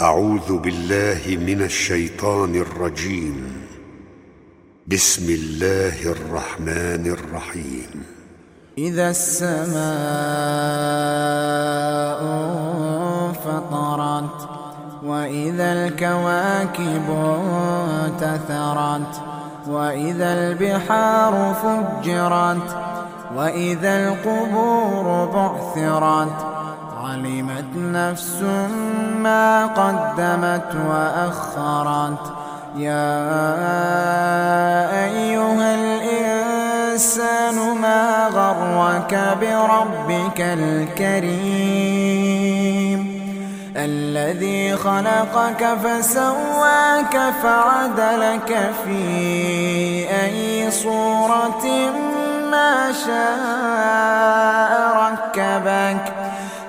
أعوذ بالله من الشيطان الرجيم. بسم الله الرحمن الرحيم. إذا السماء انفطرت وإذا الكواكب انتثرت وإذا البحار فجرت وإذا القبور بعثرت علمت نفس ما قدمت وأخرت. يا أيها الإنسان ما غرك بربك الكريم؟ الذي خلقك فسواك فعدلك في أي صورة ما شاء.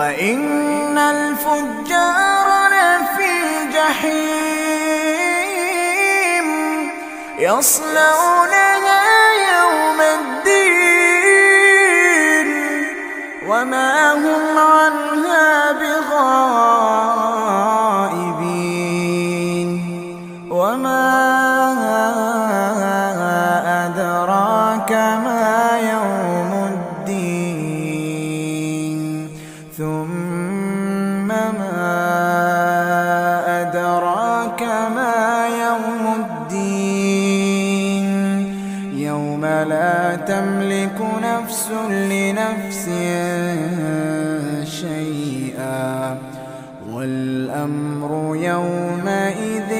وإن الفجار لفي جحيم يصلونها يوم الدين وما هم عنها بغائبين ثم ما أدراك ما يوم الدين؟ يوم لا تملك نفس لنفس شيئا والأمر يومئذ